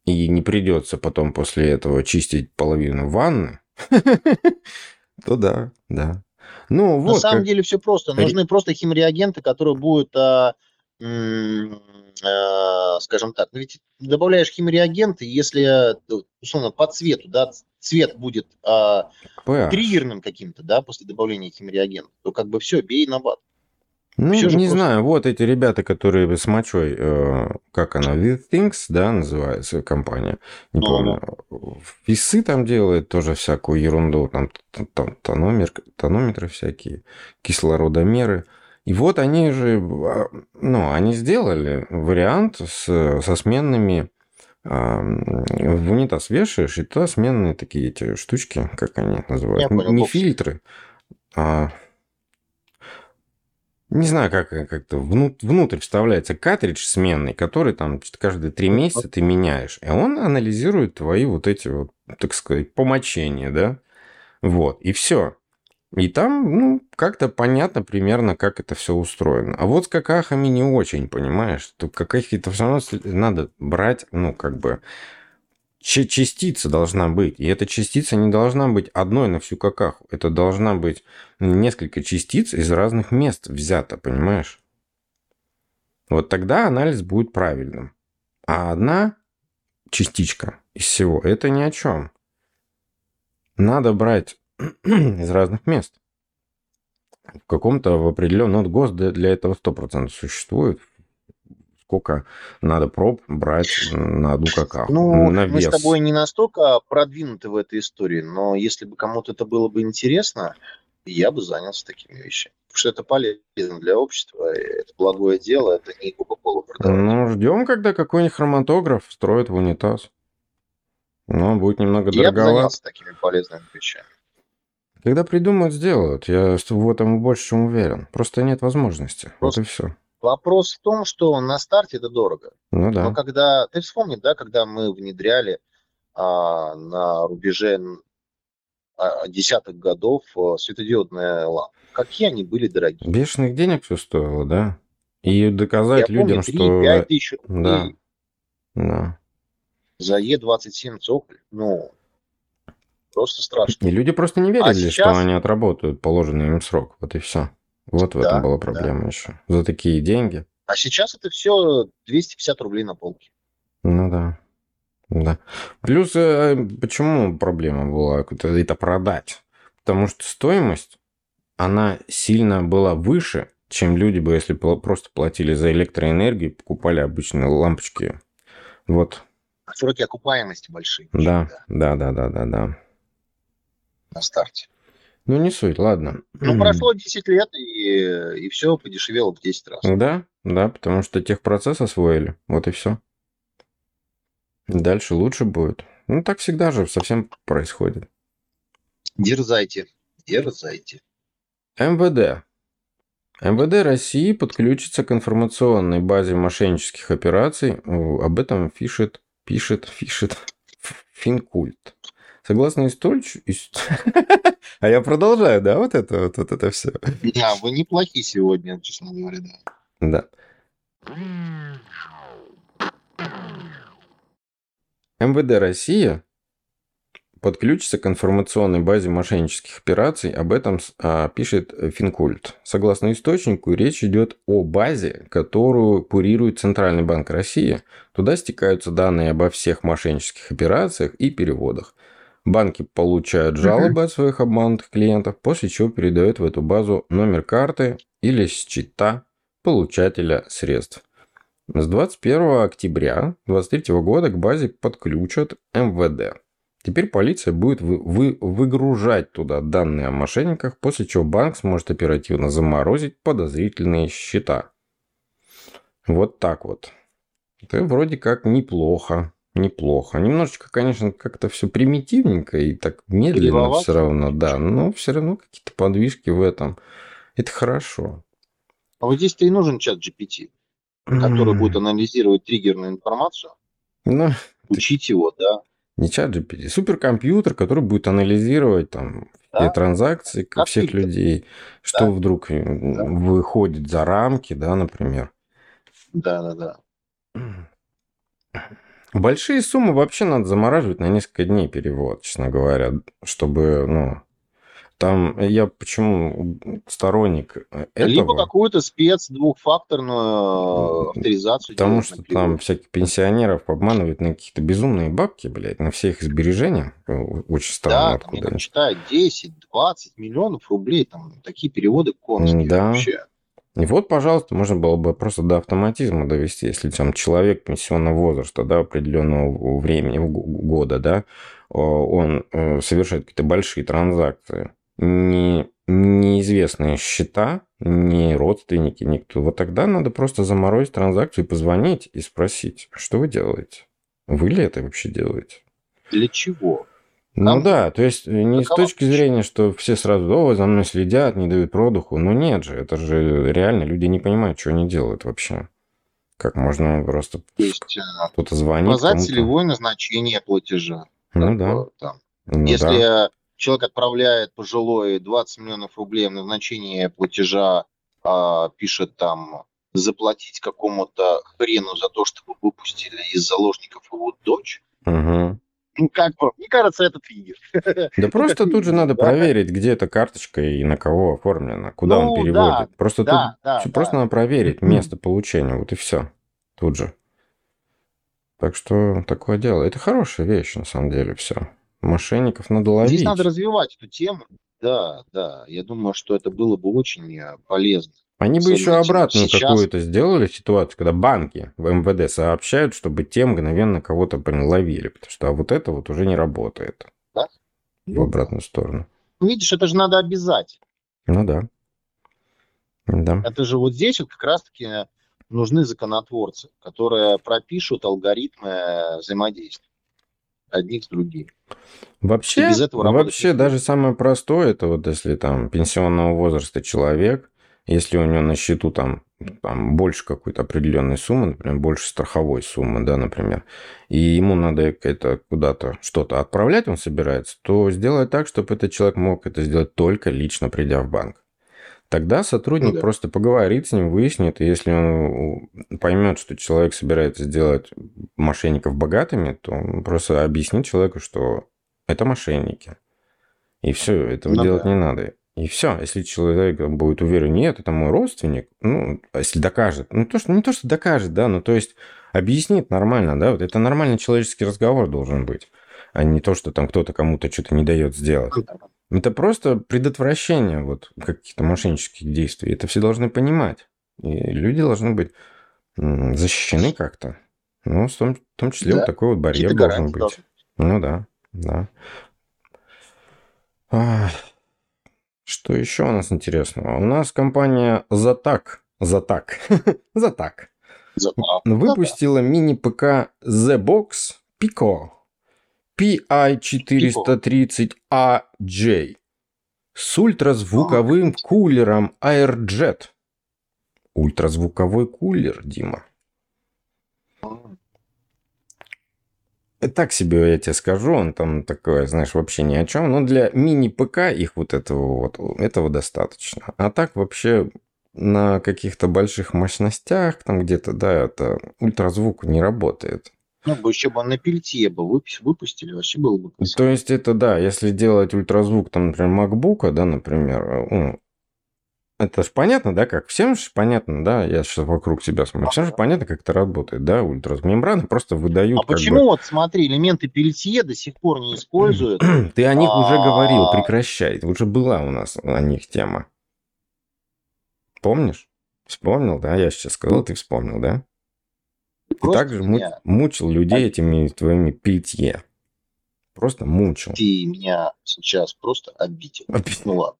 и не придется потом после этого чистить половину ванны, то да, да. Ну, вот, На самом как... деле все просто. Нужны просто химреагенты, которые будут, а, а, скажем так, ну, ведь добавляешь химреагенты, если, условно, по цвету, да, цвет будет а, триггерным каким-то, да, после добавления химреагента, то как бы все, бей на бат. Ну, не просто... знаю, вот эти ребята, которые с мочой, э, как она, With Things, да, называется компания, не ну, помню, весы там делают тоже всякую ерунду, там, там тономер, тонометры всякие, кислородомеры. И вот они же, а, ну, они сделали вариант с, со сменными в унитаз вешаешь, и туда сменные такие эти штучки, как они называют, не фильтры, а не знаю, как как-то внутрь вставляется картридж сменный, который там каждые три месяца ты меняешь. И он анализирует твои вот эти вот, так сказать, помочения, да? Вот, и все. И там, ну, как-то понятно примерно, как это все устроено. А вот с какахами не очень, понимаешь? То какахи-то все равно надо брать, ну, как бы, частица должна быть. И эта частица не должна быть одной на всю какаху. Это должна быть несколько частиц из разных мест взято, понимаешь? Вот тогда анализ будет правильным. А одна частичка из всего – это ни о чем. Надо брать из разных мест. В каком-то в определенном... Ну, ГОСТ для этого 100% существует. Сколько надо проб брать на одну какаху, ну, на вес. Мы с тобой не настолько продвинуты в этой истории, но если бы кому-то это было бы интересно, я бы занялся такими вещами. Потому что это полезно для общества, это благое дело, это не Кока-Колу продавать. Ну, ждем, когда какой-нибудь хроматограф строит в унитаз. Но будет немного дороговато. Я бы занялся такими полезными вещами. Когда придумают, сделают. Я в этом больше чем уверен. Просто нет возможности. Просто вот и все. Вопрос в том, что на старте это дорого. Ну да. Но когда... Ты вспомни, да, когда мы внедряли а, на рубеже а, десятых годов а, светодиодные лампы. Какие они были дорогие. Бешеных денег все стоило, да? И доказать Я людям, помню, 3, что... тысяч рублей. Да. да. За Е27 цоколь. Ну, Просто страшно. И люди просто не верили, а сейчас... что они отработают положенный им срок. Вот и все. Вот в да, этом была проблема да. еще. За такие деньги. А сейчас это все 250 рублей на полке. Ну да. Да. Плюс, э, почему проблема была это продать? Потому что стоимость, она сильно была выше, чем люди бы, если просто платили за электроэнергию, покупали обычные лампочки. Вот. Сроки окупаемости большие. Да, да, да, да, да, да на старте. Ну, не суть, ладно. Ну, прошло 10 лет, и, и все подешевело в 10 раз. Да, да, потому что техпроцесс освоили, вот и все. Дальше лучше будет. Ну, так всегда же совсем происходит. Дерзайте, дерзайте. МВД. МВД России подключится к информационной базе мошеннических операций. Об этом пишет, пишет, пишет Финкульт. Согласно источнику... А я продолжаю, да, вот это вот, вот это все. Да, вы неплохи сегодня, честно говоря, да. Да. МВД России подключится к информационной базе мошеннических операций. Об этом а, пишет Финкульт. Согласно источнику, речь идет о базе, которую курирует Центральный банк России. Туда стекаются данные обо всех мошеннических операциях и переводах. Банки получают жалобы от своих обманутых клиентов, после чего передают в эту базу номер карты или счета получателя средств. С 21 октября 2023 года к базе подключат МВД. Теперь полиция будет вы, вы, выгружать туда данные о мошенниках, после чего банк сможет оперативно заморозить подозрительные счета. Вот так вот. Это вроде как неплохо неплохо. Немножечко, конечно, как-то все примитивненько и так медленно все равно, да, но все равно какие-то подвижки в этом. Это хорошо. А вот здесь-то и нужен чат GPT, который будет анализировать триггерную информацию, ну, учить его, да. Не чат GPT, суперкомпьютер, который будет анализировать там да? все транзакции как всех фильтр. людей, что да. вдруг э, да. выходит за рамки, да, например. Да, да, да. Большие суммы вообще надо замораживать на несколько дней перевод, честно говоря, чтобы, ну, там я почему сторонник этого? Либо какую-то спец двухфакторную авторизацию. Потому что там всяких пенсионеров обманывают на какие-то безумные бабки, блядь, на все их сбережения. Очень странно. Да, откуда там, я читаю 10-20 миллионов рублей, там такие переводы конские да. вообще. И вот, пожалуйста, можно было бы просто до автоматизма довести, если там человек пенсионного возраста, да, определенного времени, года, да, он э, совершает какие-то большие транзакции, не, неизвестные счета, не родственники, никто. Вот тогда надо просто заморозить транзакцию и позвонить и спросить, что вы делаете. Вы ли это вообще делаете? Для чего? Ну Нам- да, то есть э, не с Какова точки причина? зрения, что все сразу, о, за мной следят, не дают продуху. Ну нет же, это же реально люди не понимают, что они делают вообще. Как можно просто То есть э, кто-то звонит указать целевое назначение платежа. Ну да. там. ну Если да. э, человек отправляет пожилой 20 миллионов рублей в назначение платежа, а, пишет там заплатить какому-то хрену за то, чтобы выпустили из заложников его дочь, Мгм. Ну как бы, мне кажется, это триггер. Да просто тут же надо Да. проверить, где эта карточка и на кого оформлена, куда он Ну, переводит. да, Просто Да, тут да, просто надо проверить место получения, вот и все. Тут же. Так что такое дело. Это хорошая вещь, на самом деле, все. Мошенников надо ловить. Здесь надо развивать эту тему. Да, да. Я думаю, что это было бы очень э, полезно. Они бы еще обратную сейчас. какую-то сделали ситуацию, когда банки в МВД сообщают, чтобы те мгновенно кого-то ловили. Потому что а вот это вот уже не работает Да? в обратную сторону. Ну, видишь, это же надо обязать. Ну да. Да. Это же вот здесь вот как раз-таки нужны законотворцы, которые пропишут алгоритмы взаимодействия одних с другими. Вообще, вообще даже самое простое, это вот если там пенсионного возраста человек, если у него на счету там, там больше какой-то определенной суммы, например, больше страховой суммы, да, например, и ему надо это куда-то что-то отправлять, он собирается, то сделать так, чтобы этот человек мог это сделать только лично придя в банк. Тогда сотрудник Ну да. просто поговорит с ним, выяснит, и если он поймет, что человек собирается сделать мошенников богатыми, то он просто объяснит человеку, что это мошенники. И все, этого Ну делать да. не надо. И все, если человек будет уверен, нет, это мой родственник, ну, а если докажет, ну, то, что, не то, что докажет, да, но то есть объяснит нормально, да, вот это нормальный человеческий разговор должен быть, а не то, что там кто-то кому-то что-то не дает сделать. Это просто предотвращение вот каких-то мошеннических действий. Это все должны понимать. И люди должны быть защищены как-то. Ну, в том, в том числе Да. вот такой вот барьер должен быть. должны Ну да, да. Ах, Что еще у нас интересного? У нас компания Затак, Затак, Затак За- выпустила мини-ПК The Box Pico. PI430AJ с ультразвуковым кулером AirJet. Ультразвуковой кулер, Дима. Э, Так себе я тебе скажу, он там такой, знаешь, вообще ни о чем. Но для мини-ПК их вот этого вот, этого достаточно. А так вообще на каких-то больших мощностях, там где-то, да, это ультразвук не работает. Ну, бы еще бы на пельте бы выпу- выпустили, вообще было бы красиво. То есть это, да, если делать ультразвук, там, например, MacBook, да, например, э, ну, это же понятно, да, как? Всем же понятно, да, я сейчас вокруг себя смотрю, всем же понятно, как это работает, да, ультразвук. Мембраны просто выдают А как бы- почему вот, смотри, элементы пельтье до сих пор не используют? Ты о них уже говорил, А. прекращай. Уже была у нас о них тема. Помнишь? Вспомнил, да? Я сейчас сказал, ты вспомнил, да? Ты Просто также му- меня- мучил людей этими твоими пельтье. Просто мучил. Ты меня сейчас просто обидел. Обидел. Ну ладно.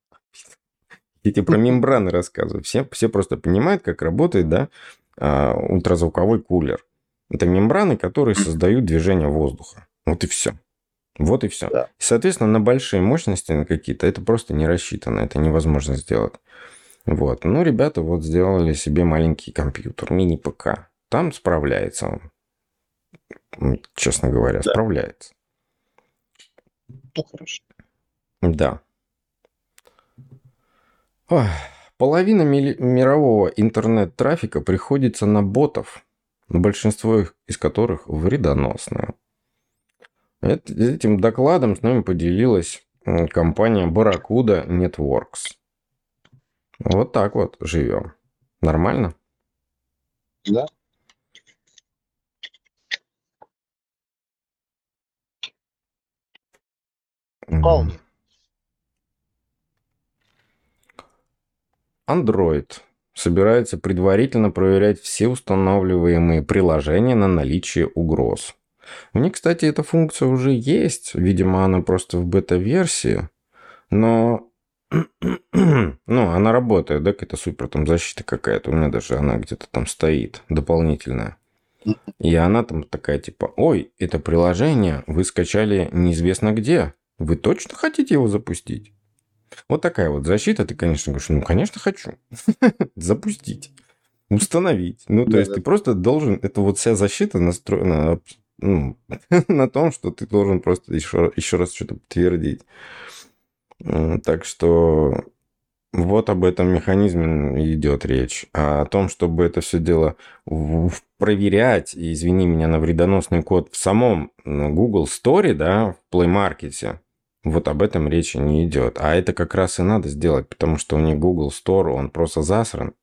Я тебе про мембраны рассказываю. Все, все просто понимают, как работает, да, а, ультразвуковой кулер. Это мембраны, которые создают движение воздуха. Вот и все. Вот и все. Да. Соответственно, на большие мощности на какие-то это просто не рассчитано, это невозможно сделать. Вот. Ну, ребята вот сделали себе маленький компьютер, мини-ПК. Там справляется он. Честно говоря, Да. справляется. Хорошо. Да. Ох, половина мирового интернет-трафика приходится на ботов, большинство из которых вредоносные. Эт- Этим докладом с нами поделилась компания Barracuda Networks. Вот так вот живем. Нормально? Да. Вполне. Android собирается предварительно проверять все устанавливаемые приложения на наличие угроз. У них, кстати, эта функция уже есть. Видимо, она просто в бета-версии. Но... ну, она работает, да, какая-то супер там защита какая-то. У меня даже она где-то там стоит, дополнительная. И она там такая типа, ой, это приложение вы скачали неизвестно где. Вы точно хотите его запустить? Вот такая вот защита. Ты, конечно, говоришь, ну, конечно, хочу. Запустить. Установить. Ну, то есть ты просто должен... Это вот вся защита настроена ну, на том, что ты должен просто еще, еще раз что-то подтвердить. Так что вот об этом механизме идет речь. А о том, чтобы это все дело проверять, и, извини меня, на вредоносный код в самом Google Store, да, в Play Market, вот об этом речи не идет. А это как раз и надо сделать, потому что у них Google Store, он просто засран.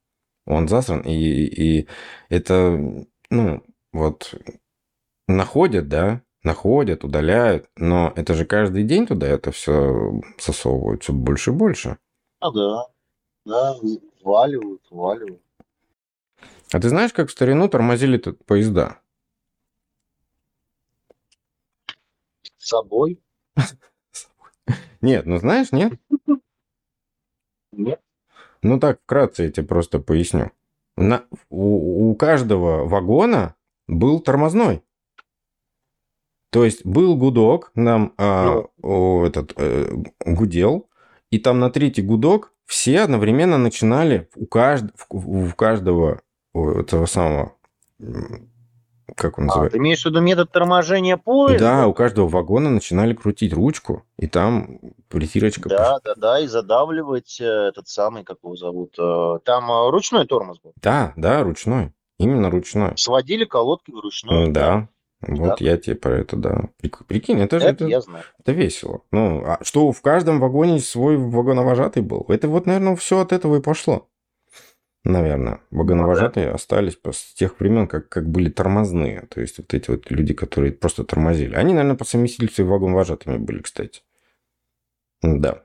Он засран, и, и это, ну, вот, находят, да, находят, удаляют, но это же каждый день туда это все засовывают все больше и больше. А да, да, валивают, валивают. А ты знаешь, как в старину тормозили тут поезда? С собой? Нет, ну знаешь, нет? Нет. Ну так, вкратце я тебе просто поясню. На, у, у каждого вагона был тормозной. То есть был гудок, нам а, ну. этот э, гудел, и там на третий гудок все одновременно начинали у, кажд... у каждого этого самого как он называется? А, ты имеешь в виду метод торможения поезда? Да, у каждого вагона начинали крутить ручку, и там притирочка. Да, пошла. да, да, и задавливать э, этот самый, как его зовут. Э, там э, ручной тормоз был. Да, да, ручной. Именно ручной. Сводили колодки вручную. Да. Вот да. я тебе про это, да. Прикинь, это же это, это, я знаю. это весело. Ну, а что в каждом вагоне свой вагоновожатый был. Это вот, наверное, все от этого и пошло. Наверное. Вагоновожатые остались с тех времен, как, как были тормозные. То есть вот эти вот люди, которые просто тормозили. Они, наверное, по совместительству вагоновожатыми были, кстати. Да.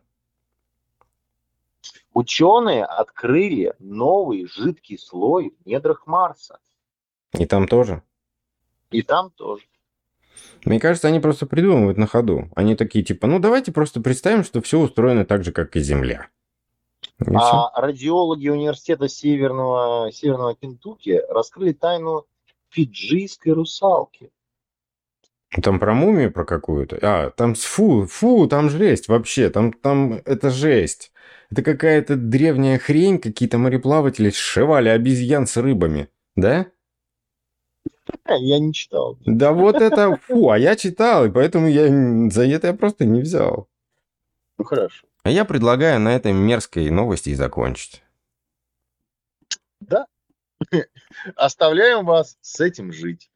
Ученые открыли новый жидкий слой в недрах Марса. И там тоже? И там тоже. Мне кажется, они просто придумывают на ходу. Они такие типа, ну давайте просто представим, что все устроено так же, как и Земля. А радиологи университета Северного, Северного Кентукки раскрыли тайну фиджийской русалки. Там про мумию про какую-то? А, там фу, фу, там жесть вообще, там, там это жесть. Это какая-то древняя хрень, какие-то мореплаватели сшивали обезьян с рыбами, да? Я не читал. Да вот это, фу, а я читал, и поэтому я за это я просто не взял. Ну хорошо. А я предлагаю на этой мерзкой новости и закончить. Да. Оставляем вас с этим жить.